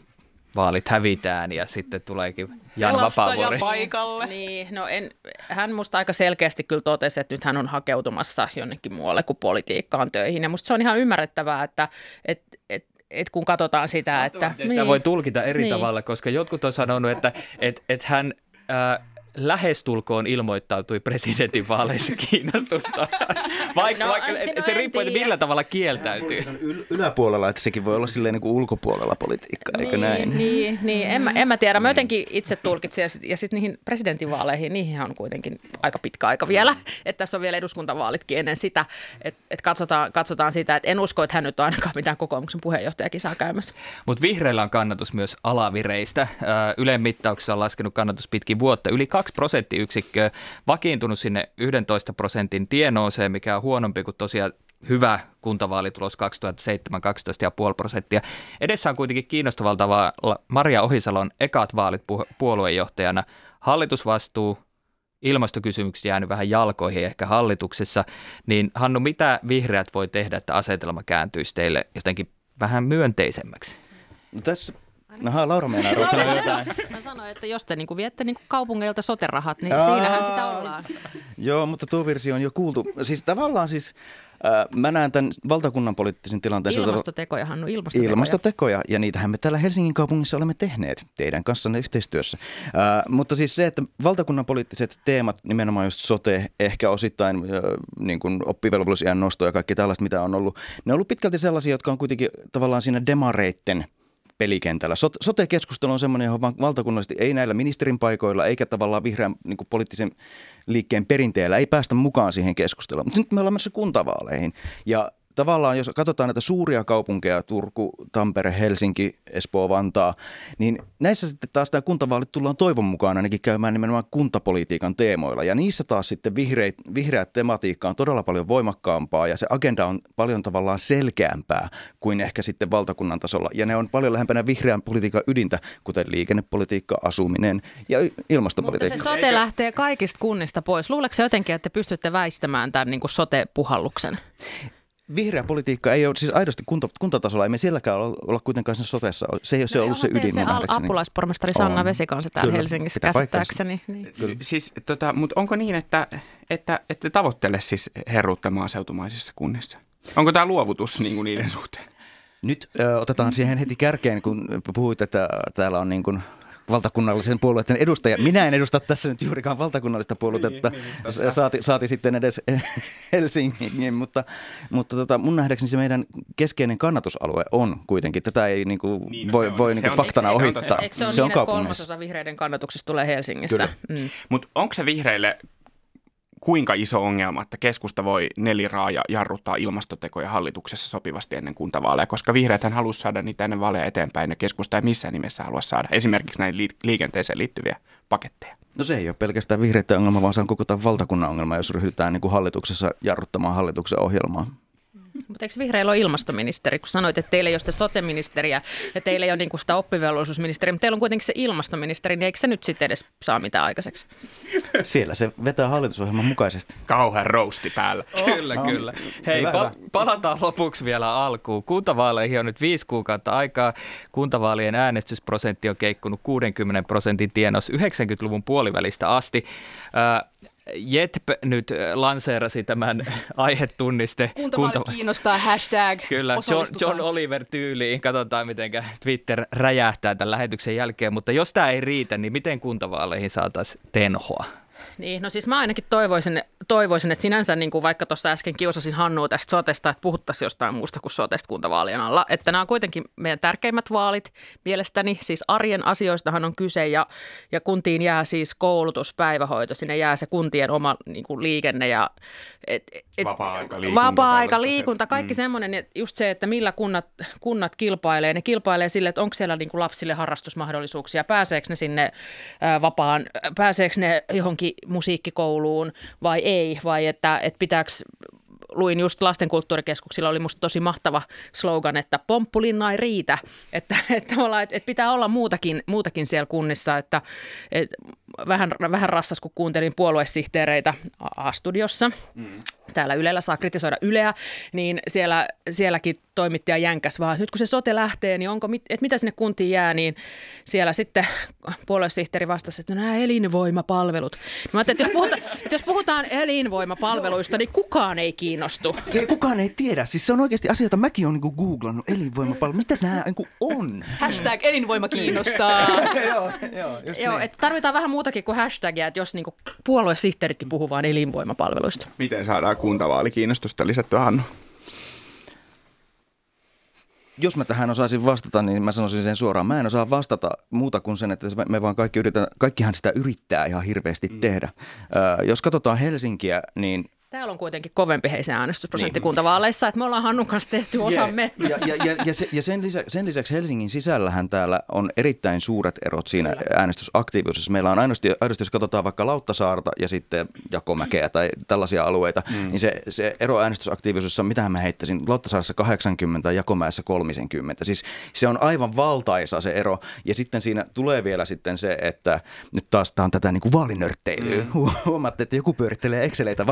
Speaker 2: vaalit hävitään ja sitten tuleekin Jan Vapaavuori.
Speaker 1: paikalle.
Speaker 4: Niin, no en, hän musta aika selkeästi kyllä totesi, että nyt hän on hakeutumassa jonnekin muualle kuin politiikkaan töihin. Ja musta se on ihan ymmärrettävää, että et, et, et kun katsotaan sitä, että...
Speaker 2: Sitä niin. voi tulkita eri niin. tavalla, koska jotkut on sanonut, että et, et hän äh, lähestulkoon ilmoittautui presidentinvaaleissa kiinnostusta. vaikka, no, vaikka et, et se riippuu, että millä tavalla kieltäytyy.
Speaker 6: Yl- yläpuolella, että sekin voi olla silleen niin kuin ulkopuolella politiikkaa, niin, eikö näin?
Speaker 4: Niin, niin en, mä, en mä tiedä. Mä jotenkin itse tulkitsin, ja sitten sit niihin presidentinvaaleihin, niihin on kuitenkin aika pitkä aika vielä. Että tässä on vielä eduskuntavaalitkin ennen sitä, että et katsotaan, katsotaan sitä, että en usko, että hän nyt on ainakaan mitään kokoomuksen puheenjohtajakin saa käymässä.
Speaker 2: Mutta vihreillä on kannatus myös alavireistä. Ylen mittauksessa on laskenut kannatus pitkin vuotta yli 2 prosenttiyksikköä, vakiintunut sinne 11 prosentin tienooseen, mikä on huonompi kuin tosiaan hyvä kuntavaalitulos 2007 12,5 prosenttia. Edessä on kuitenkin kiinnostavalla tavalla Maria Ohisalon ekat vaalit puoluejohtajana. Hallitusvastuu, ilmastokysymykset jäänyt vähän jalkoihin ehkä hallituksessa, niin Hannu, mitä vihreät voi tehdä, että asetelma kääntyisi teille jotenkin vähän myönteisemmäksi?
Speaker 6: No tässä No Laura meinaa sanoa jotain.
Speaker 4: Mä sanoin, että jos te niinku viette niinku kaupungeilta soterahat, niin Aa, siinähän sitä ollaan.
Speaker 6: Joo, mutta tuo versio on jo kuultu. Siis tavallaan siis äh, mä näen tämän valtakunnan poliittisen tilanteen.
Speaker 4: Ilmastotekoja, Hannu, ilmastotekoja.
Speaker 6: Ilmastotekoja, ja niitähän me täällä Helsingin kaupungissa olemme tehneet teidän kanssanne yhteistyössä. Äh, mutta siis se, että valtakunnan poliittiset teemat, nimenomaan just sote, ehkä osittain äh, niin kuin oppivelvollisuusiän nosto ja kaikki tällaiset, mitä on ollut, ne on ollut pitkälti sellaisia, jotka on kuitenkin tavallaan siinä demareitten – pelikentällä. Sote-keskustelu on semmoinen, johon valtakunnallisesti ei näillä ministerin paikoilla eikä tavallaan vihreän niin poliittisen liikkeen perinteellä ei päästä mukaan siihen keskusteluun. Mutta nyt me ollaan menossa kuntavaaleihin ja tavallaan jos katsotaan näitä suuria kaupunkeja, Turku, Tampere, Helsinki, Espoo, Vantaa, niin näissä sitten taas tämä kuntavaalit tullaan toivon mukaan ainakin käymään nimenomaan kuntapolitiikan teemoilla. Ja niissä taas sitten vihreät, vihreät tematiikka on todella paljon voimakkaampaa ja se agenda on paljon tavallaan selkeämpää kuin ehkä sitten valtakunnan tasolla. Ja ne on paljon lähempänä vihreän politiikan ydintä, kuten liikennepolitiikka, asuminen ja ilmastopolitiikka.
Speaker 4: Mutta se sote lähtee kaikista kunnista pois. Luuleeko se jotenkin, että pystytte väistämään tämän niin kuin sote-puhalluksen?
Speaker 6: Vihreä politiikka ei ole, siis aidosti kunta, kuntatasolla, ei me sielläkään olla, olla kuitenkaan sen sotessa. Se ei ole se
Speaker 4: No
Speaker 6: ollut se ydin
Speaker 4: se al- apulaispormestari Sanna
Speaker 6: On.
Speaker 4: Vesikansa täällä
Speaker 6: Kyllä,
Speaker 4: Helsingissä käsittääkseni. Niin.
Speaker 3: Siis, tota, mutta onko niin, että, että, että tavoittele siis herruutta maaseutumaisissa kunnissa? Onko tämä luovutus niin kuin niiden suhteen?
Speaker 6: Nyt ö, otetaan siihen heti kärkeen, kun puhuit, että täällä on niin kuin valtakunnallisen puolueiden edustaja. Minä en edusta tässä nyt juurikaan valtakunnallista puoluetta, niin, saati, saati sitten edes Helsingin, mutta, mutta tota, mun nähdäkseni se meidän keskeinen kannatusalue on kuitenkin. Tätä ei niin kuin
Speaker 3: Niin, no
Speaker 6: voi,
Speaker 3: se on-
Speaker 6: voi
Speaker 3: se
Speaker 6: niin
Speaker 3: on-
Speaker 6: kuin faktana
Speaker 3: se on
Speaker 6: ohittaa.
Speaker 4: Eikö se ole
Speaker 6: se on
Speaker 4: niin, että kolmasosa vihreiden kannatuksesta tulee Helsingistä?
Speaker 6: Kyllä.
Speaker 4: Mm.
Speaker 3: Mutta onko se vihreille kuinka iso ongelma, että keskusta voi neliraaja jarruttaa ilmastotekoja hallituksessa sopivasti ennen kuntavaaleja, koska vihreäthän halusi saada niitä ennen vaaleja eteenpäin ja keskusta ei missään nimessä halua saada esimerkiksi näin li- liikenteeseen liittyviä paketteja.
Speaker 6: No se ei ole pelkästään vihreiden ongelma, vaan se on koko tämän valtakunnan ongelma, jos ryhdytään niin kuin hallituksessa jarruttamaan hallituksen ohjelmaa.
Speaker 4: Mutta eikö vihreillä ole ilmastoministeri, kun sanoit, että teillä ei ole sitä sote-ministeriä ja teillä ei ole niinku sitä oppivelvollisuusministeriä, mutta teillä on kuitenkin se ilmastoministeri, niin eikö se nyt sitten edes saa mitään aikaiseksi?
Speaker 6: Siellä se vetää hallitusohjelman mukaisesti.
Speaker 3: Kauhean rousti päällä.
Speaker 2: Kyllä, kyllä. Hei,
Speaker 6: Hyvä,
Speaker 2: pa-
Speaker 6: hyvä.
Speaker 2: palataan lopuksi vielä alkuun. Kuntavaaleihin on nyt viisi kuukautta aikaa. Kuntavaalien äänestysprosentti on keikkunut 60 prosentin tienos 90-luvun puolivälistä asti. Äh, JETP nyt äh, lanseerasi tämän aihetunniste.
Speaker 1: Kuntavaalit kiinnostaa, hashtag
Speaker 2: Kyllä, John. John Oliver tyyliin. Katsotaan, miten Twitter räjähtää tämän lähetyksen jälkeen. Mutta jos tämä ei riitä, niin miten kuntavaaleihin saataisiin tenhoa?
Speaker 4: Niin, no siis mä ainakin toivoisin, toivoisin että sinänsä niin kuin vaikka tuossa äsken kiusasin Hannua tästä sotesta, että puhuttaisiin jostain muusta kuin sotesta kuntavaalien alla. Että nämä on kuitenkin meidän tärkeimmät vaalit mielestäni. Siis arjen asioistahan on kyse ja, ja kuntiin jää siis koulutus, päivähoito, sinne jää se kuntien oma niin kuin liikenne ja et, et,
Speaker 3: Vapaa-aika, liikunta,
Speaker 4: vapaa-aika, liikunta, kaikki
Speaker 3: Mm.
Speaker 4: semmoinen, että just se, että millä kunnat, kunnat kilpailee. Ne kilpailee sille, että onko siellä niin kuin lapsille harrastusmahdollisuuksia, pääseekö ne sinne ää, vapaan, pääseekö ne johonkin musiikkikouluun vai ei, vai että, että pitääkö luin just lastenkulttuurikeskuksilla, oli musta tosi mahtava slogan, että pomppulinna ei riitä, että, että, että pitää olla muutakin, muutakin siellä kunnissa, että, että vähän, vähän rassas, kun kuuntelin puoluesihteereitä A-studiossa, mm. Täällä Ylellä saa kritisoida Yleä, niin siellä, sielläkin toimittaja jänkäs vaan, että nyt kun se sote lähtee, niin onko, mit- että mitä sinne kuntiin jää, niin siellä sitten puoluesihteeri vastasi, että no nämä elinvoimapalvelut. Mä ajattelin, että jos puhutaan, että jos puhutaan elinvoimapalveluista, niin kukaan ei kiinnostu.
Speaker 6: Ei, kukaan ei tiedä. Siis se on oikeasti asia, jota mäkin olen niin googlannut. Elinvoimapalvelu. Mitä nämä niin on?
Speaker 1: Hashtag elinvoima kiinnostaa.
Speaker 6: joo, joo, just
Speaker 4: Joo,
Speaker 6: niin.
Speaker 4: että tarvitaan vähän muutakin kuin hashtagia, että jos niinku puoluesihteeritkin puhuu vain elinvoimapalveluista.
Speaker 3: Miten saadaan kuntavaalikiinnostusta lisättyä, Hannu?
Speaker 6: Jos mä tähän osaisin vastata, niin mä sanoisin sen suoraan. Mä en osaa vastata muuta kuin sen, että me vaan kaikki yritetään, kaikkihan sitä yrittää ihan hirveästi mm. tehdä. Ö, jos katsotaan Helsinkiä, niin
Speaker 4: Täällä on kuitenkin kovempi hei se äänestysprosentti kuntavaaleissa, että me ollaan Hannun kanssa tehty osamme.
Speaker 6: Ja, ja, ja, ja, se, ja sen, lisä, sen lisäksi Helsingin sisällähän täällä on erittäin suuret erot siinä Kyllä. äänestysaktiivisuudessa. Meillä on aidosti, aidosti, jos katsotaan vaikka Lauttasaarta ja sitten Jakomäkeä tai tällaisia alueita, mm. niin se, se ero äänestysaktiivisuudessa, mitä mä heittäisin, Lauttasaaressa 80, Jakomäessä 30. Siis se on aivan valtaisa se ero. Ja sitten siinä tulee vielä sitten se, että nyt taas tämä on tätä niin kuin vaalinörtteilyä. Mm. Huomaatte, että joku pyörittelee Exceleitä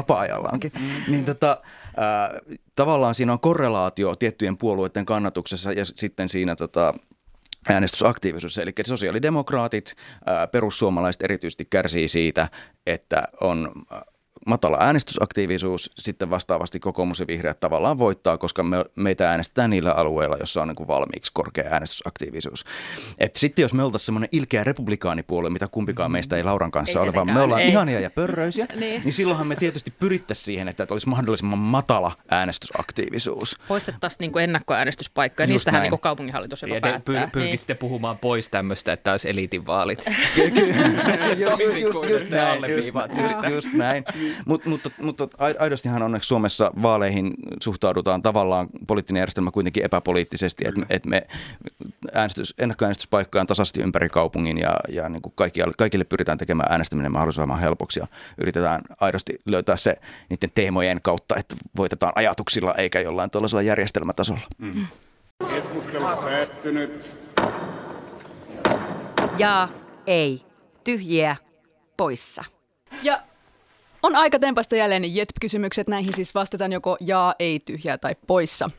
Speaker 6: vapaa-ajallaankin. Mm. Niin tota, äh, tavallaan siinä on korrelaatio tiettyjen puolueiden kannatuksessa ja sitten siinä tota, äänestysaktiivisuudessa. Eli sosiaalidemokraatit, ää, perussuomalaiset erityisesti kärsii siitä, että on ää, matala äänestysaktiivisuus, sitten vastaavasti kokoomus ja vihreät tavallaan voittaa, koska me, meitä äänestetään niillä alueilla, jossa on niin kuin valmiiksi korkea äänestysaktiivisuus. Et sitten jos me oltaisiin semmoinen ilkeä republikaanipuolue, mitä kumpikaan meistä ei Lauran kanssa
Speaker 4: Ei
Speaker 6: ole, vaan me ollaan
Speaker 4: ei.
Speaker 6: ihania ja pörröisiä,
Speaker 4: Niin.
Speaker 6: niin. niin silloinhan me tietysti pyrittäisiin siihen, että olisi mahdollisimman matala äänestysaktiivisuus.
Speaker 4: Poistettaisiin niinku ennakkoäänestyspaikkoja,
Speaker 6: Just
Speaker 4: niistähän
Speaker 6: näin.
Speaker 4: niinku kaupunginhallitus jopa
Speaker 2: Ja
Speaker 4: päättää.
Speaker 2: pyr- pyrkisitte puhumaan pois tämmöistä, että olisi eliitin vaalit. Kuin
Speaker 6: näin, just näin. Mutta, mutta, mutta aidostihan onneksi Suomessa vaaleihin suhtaudutaan tavallaan poliittinen järjestelmä kuitenkin epäpoliittisesti, että et me äänestys, ennakkoäänestyspaikkoja on tasaisesti ympäri kaupungin ja, ja niin kuin kaikille, kaikille pyritään tekemään äänestäminen mahdollisimman helpoksi ja yritetään aidosti löytää se niiden teemojen kautta, että voitetaan ajatuksilla eikä jollain tuollaisella järjestelmätasolla. Mm.
Speaker 7: Keskustelu päättynyt.
Speaker 8: Ja ei. Tyhjiä poissa.
Speaker 1: Ja on aika tempasta jälleen JETP-kysymykset. Näihin siis vastataan joko jaa, ei, tyhjää tai poissa.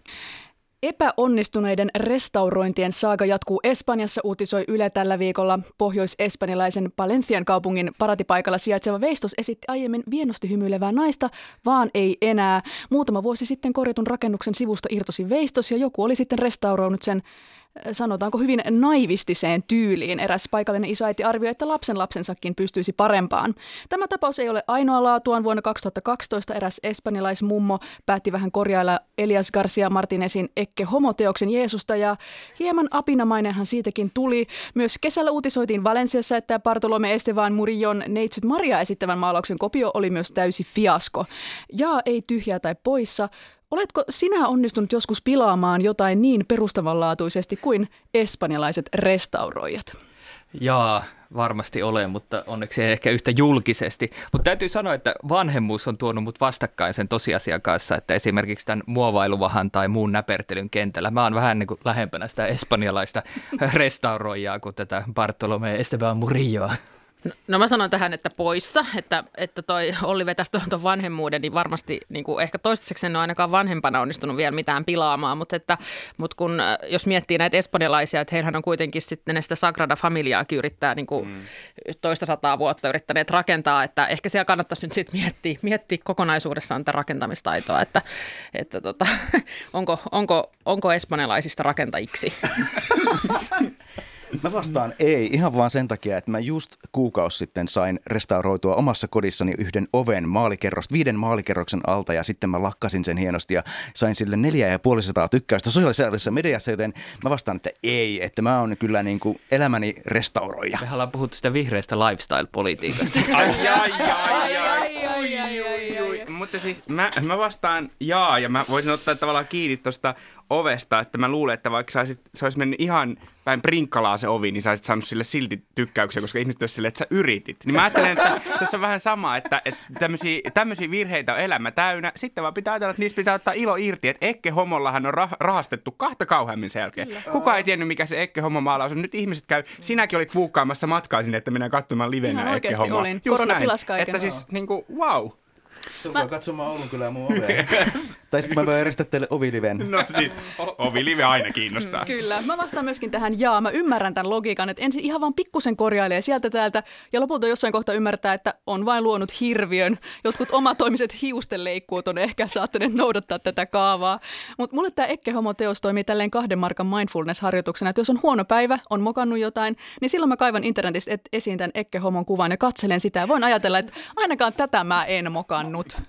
Speaker 1: Epäonnistuneiden restaurointien saaga jatkuu Espanjassa, uutisoi Yle tällä viikolla. Pohjois-espanjalaisen Palencian kaupungin paratipaikalla sijaitseva veistos esitti aiemmin vienosti hymyilevää naista, vaan ei enää. Muutama vuosi sitten korjatun rakennuksen sivusta irtosi veistos ja joku oli sitten restauroinut sen sanotaanko hyvin naivistiseen tyyliin. Eräs paikallinen isoäiti arvioi, että lapsen lapsensakin pystyisi parempaan. Tämä tapaus ei ole ainoa laatuaan. Vuonna 2012 eräs espanjalaismummo päätti vähän korjailla Elias Garcia Martinezin Ekke homoteoksen Jeesusta ja hieman apinamainenhan siitäkin tuli. Myös kesällä uutisoitiin Valensiassa, että Bartolome Estevan Murillon Neitsyt Maria esittävän maalauksen kopio oli myös täysi fiasko. Ja ei tyhjää tai poissa. Oletko sinä onnistunut joskus pilaamaan jotain niin perustavanlaatuisesti kuin espanjalaiset restauroijat?
Speaker 2: Jaa, varmasti olen, mutta onneksi ei ehkä yhtä julkisesti. Mutta täytyy sanoa, että vanhemmuus on tuonut mut vastakkain sen tosiasian kanssa, että esimerkiksi tämän muovailuvahan tai muun näpertelyn kentällä mä oon vähän niin kuin lähempänä sitä espanjalaista restauroijaa kuin tätä Bartolome Esteban Murilloa.
Speaker 4: No, no mä sanon tähän, että poissa, että, että toi Olli vetäisi tuon vanhemmuuden, niin varmasti niin kuin ehkä toistaiseksi en ole ainakaan vanhempana onnistunut vielä mitään pilaamaan, mutta, että, mutta kun, äh, jos miettii näitä espanjalaisia, että heillähän on kuitenkin sitten sitä Sagrada Familiaakin yrittää niin kuin mm. toista sataa vuotta yrittäneet rakentaa, että ehkä siellä kannattaisi nyt sitten miettiä, miettiä kokonaisuudessaan tätä rakentamistaitoa, että, että tota, onko, onko, onko espanjalaisista rakentajiksi?
Speaker 6: Mä vastaan ei, ihan vaan sen takia, että mä just kuukausi sitten sain restauroitua omassa kodissani yhden oven maalikerrosta, viiden maalikerroksen alta ja sitten mä lakkasin sen hienosti ja sain sille 4500 tykkäystä sosiaalisessa mediassa, joten mä vastaan, että ei, että mä oon kyllä niin kuin elämäni restauroija.
Speaker 2: Me ollaan puhuttu sitä vihreästä lifestyle-politiikasta.
Speaker 3: ai, ai, ai, ai, ai, ai, ai, ai. Mutta siis mä, mä vastaan jaa ja mä voisin ottaa tavallaan kiinni tuosta ovesta, että mä luulen, että vaikka saisit, se olisi mennyt ihan päin prinkkalaa se ovi, niin saisit saanut sille silti tykkäyksen, koska ihmiset olisivat silleen, että sä yritit. Niin mä ajattelen, että tässä on vähän sama, että, että tämmöisiä, tämmöisiä virheitä on elämä täynnä. Sitten vaan pitää ajatella, että niistä pitää ottaa ilo irti. Että Ekke Homollahan on rah- rahastettu kahta kauheammin sen jälkeen. Kyllä. Kuka ei tiennyt, mikä se Ekke Homo maalaus on. Nyt ihmiset käy, sinäkin olit vuukkaamassa matkaa sinne, että mennään katsomaan livenä Ekke Homoa.
Speaker 1: olin. Korona pilasi kaiken.
Speaker 3: Että siis niin kuin, wow.
Speaker 6: Tulkaa mä... katsomaan Oulun kyllä mun ovea. tai sitten mä voin järjestää teille oviliven.
Speaker 3: No siis, ovilive aina kiinnostaa.
Speaker 1: Kyllä. Mä vastaan myöskin tähän jaa. Mä ymmärrän tämän logiikan, että ensin ihan vaan pikkusen korjailee sieltä täältä ja lopulta jossain kohtaa ymmärtää, että on vain luonut hirviön. Jotkut omatoimiset hiustenleikkuut on ehkä saattaneet noudattaa tätä kaavaa. Mutta mulle tämä Ekke Homo-teos toimii tälleen kahden markan mindfulness-harjoituksena, että jos on huono päivä, on mokannut jotain, niin silloin mä kaivan internetistä esiin tämän Ekke Homon kuvan ja katselen sitä. Ja voin ajatella, että ainakaan tätä mä en mokannut saanut.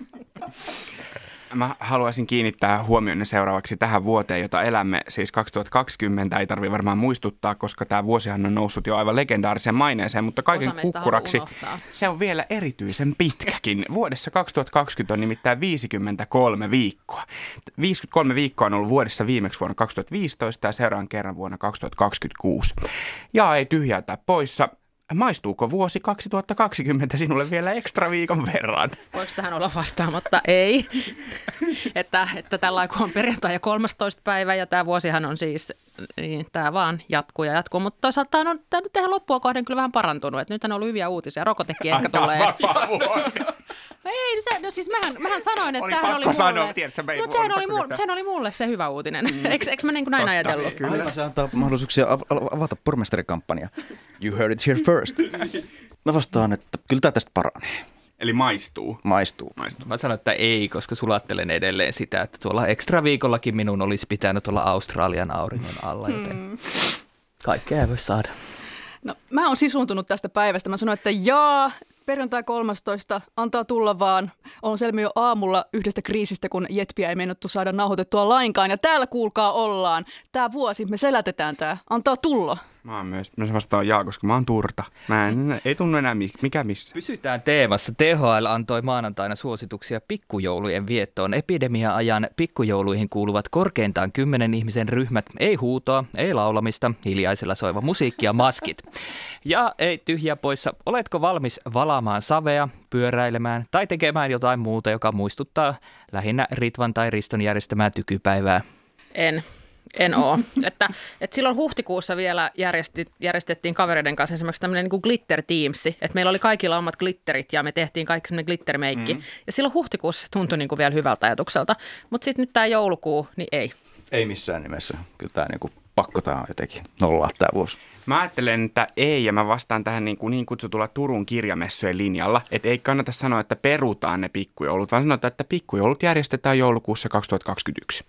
Speaker 3: Mä haluaisin kiinnittää huomionne seuraavaksi tähän vuoteen, jota elämme, siis 2020. Ei tarvi varmaan muistuttaa, koska tämä vuosihan on noussut jo aivan legendaariseen maineeseen, mutta kaiken kukkuraksi se on vielä erityisen pitkäkin. Vuodessa 2020 on nimittäin 53 viikkoa. 53 viikkoa on ollut vuodessa viimeksi vuonna 2015 ja seuraan kerran vuonna 2026. Ja ei tyhjätä poissa maistuuko vuosi 2020 sinulle vielä ekstra viikon verran?
Speaker 4: Voiko tähän olla vastaamatta? Ei. että, että tällä kun on perjantai ja 13 päivä ja tämä vuosihan on siis, niin tämä vaan jatkuu ja jatkuu. Mutta toisaalta on, tämä nyt tähän loppua kohden kyllä vähän parantunut. Että nyt on ollut hyviä uutisia. Rokotekin ehkä tulee. No ei, se, no siis mähän, mähän sanoin, että tämähän oli mulle. Sanoa, tiedätkö, mutta sehän oli, mulle, sehän oli mulle se hyvä uutinen. Mm. eikö, eikö mä niin kuin näin Totta, ajatellut?
Speaker 6: Kyllä. Aivan, se antaa mahdollisuuksia avata pormestarikampanja. You heard it here first. Mä vastaan, että kyllä tämä tästä paranee.
Speaker 3: Eli maistuu.
Speaker 6: Maistuu.
Speaker 2: maistuu. Mä sanon, että ei, koska sulattelen edelleen sitä, että tuolla ekstra viikollakin minun olisi pitänyt olla Australian auringon alla, joten mm. kaikkea ei voi saada.
Speaker 1: No, mä oon sisuntunut tästä päivästä. Mä sanoin, että jaa, perjantai 13, antaa tulla vaan. On selvinnyt jo aamulla yhdestä kriisistä, kun Jetpiä ei meinattu saada nauhoitettua lainkaan. Ja täällä kuulkaa ollaan. Tämä vuosi, me selätetään tämä. Antaa tulla.
Speaker 3: Mä oon myös, mä vastaan jaa, koska mä oon turta. Mä en, ei tunnu enää mi- mikä missä.
Speaker 2: Pysytään teemassa. THL antoi maanantaina suosituksia pikkujoulujen viettoon. Epidemia-ajan pikkujouluihin kuuluvat korkeintaan kymmenen ihmisen ryhmät. Ei huutoa, ei laulamista, hiljaisella soiva musiikki ja maskit. Ja ei tyhjä poissa. Oletko valmis valaamaan savea, pyöräilemään tai tekemään jotain muuta, joka muistuttaa lähinnä Ritvan tai Riston järjestämää tykypäivää?
Speaker 4: En. En oo. että, että silloin huhtikuussa vielä järjesti, järjestettiin kavereiden kanssa esimerkiksi tämmöinen niin glitter teamsi, että meillä oli kaikilla omat glitterit ja me tehtiin kaikki semmoinen glittermeikki. Mm. Ja silloin huhtikuussa se tuntui niin kuin vielä hyvältä ajatukselta. Mutta sitten nyt tämä joulukuu, niin ei.
Speaker 6: Ei missään nimessä. Kyllä tämä niinku pakko tämä on jotenkin nollaa tämä vuosi.
Speaker 3: Mä ajattelen, että ei, ja mä vastaan tähän niin, kuin niin kutsutulla Turun kirjamessujen linjalla, että ei kannata sanoa, että perutaan ne pikkujoulut, vaan sanotaan, että pikkujoulut järjestetään joulukuussa 2021.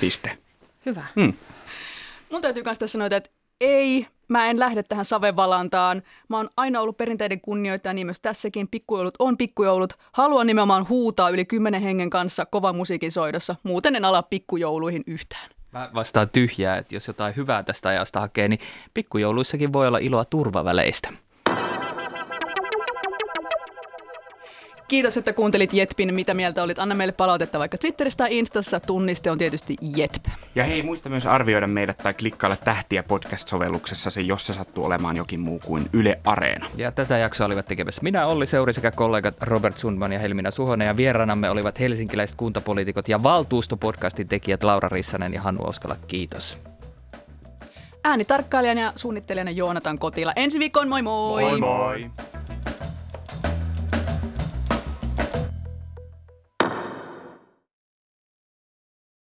Speaker 3: Piste.
Speaker 4: Hyvä.
Speaker 3: Hmm.
Speaker 1: Mun täytyy myös tässä sanoa, että ei, mä en lähde tähän savevalantaan. Mä oon aina ollut perinteiden kunnioittaja, niin myös tässäkin. Pikkujoulut on pikkujoulut. Haluan nimenomaan huutaa yli kymmenen hengen kanssa kovan musiikin soidossa. Muuten en ala pikkujouluihin yhtään.
Speaker 2: Mä vastaan tyhjää, että jos jotain hyvää tästä ajasta hakee, niin pikkujouluissakin voi olla iloa turvaväleistä.
Speaker 1: Kiitos, että kuuntelit Jetpin. Mitä mieltä olit? Anna meille palautetta vaikka Twitterissä tai Instassa. Tunniste on tietysti Jetp.
Speaker 3: Ja hei, muista myös arvioida meidät tai klikkailla tähtiä podcast-sovelluksessa, jos se sattuu olemaan jokin muu kuin Yle Areena.
Speaker 2: Ja tätä jaksoa olivat tekemässä minä, Olli Seuri sekä kollegat Robert Sundman ja Helmina Suhonen. Ja vieraanamme olivat helsinkiläiset kuntapoliitikot ja valtuustopodcastin tekijät Laura Rissanen ja Hannu Oskala. Kiitos.
Speaker 1: Äänitarkkailijana ja suunnittelijana Joonatan Kotila. Ensi viikon moi moi!
Speaker 3: moi.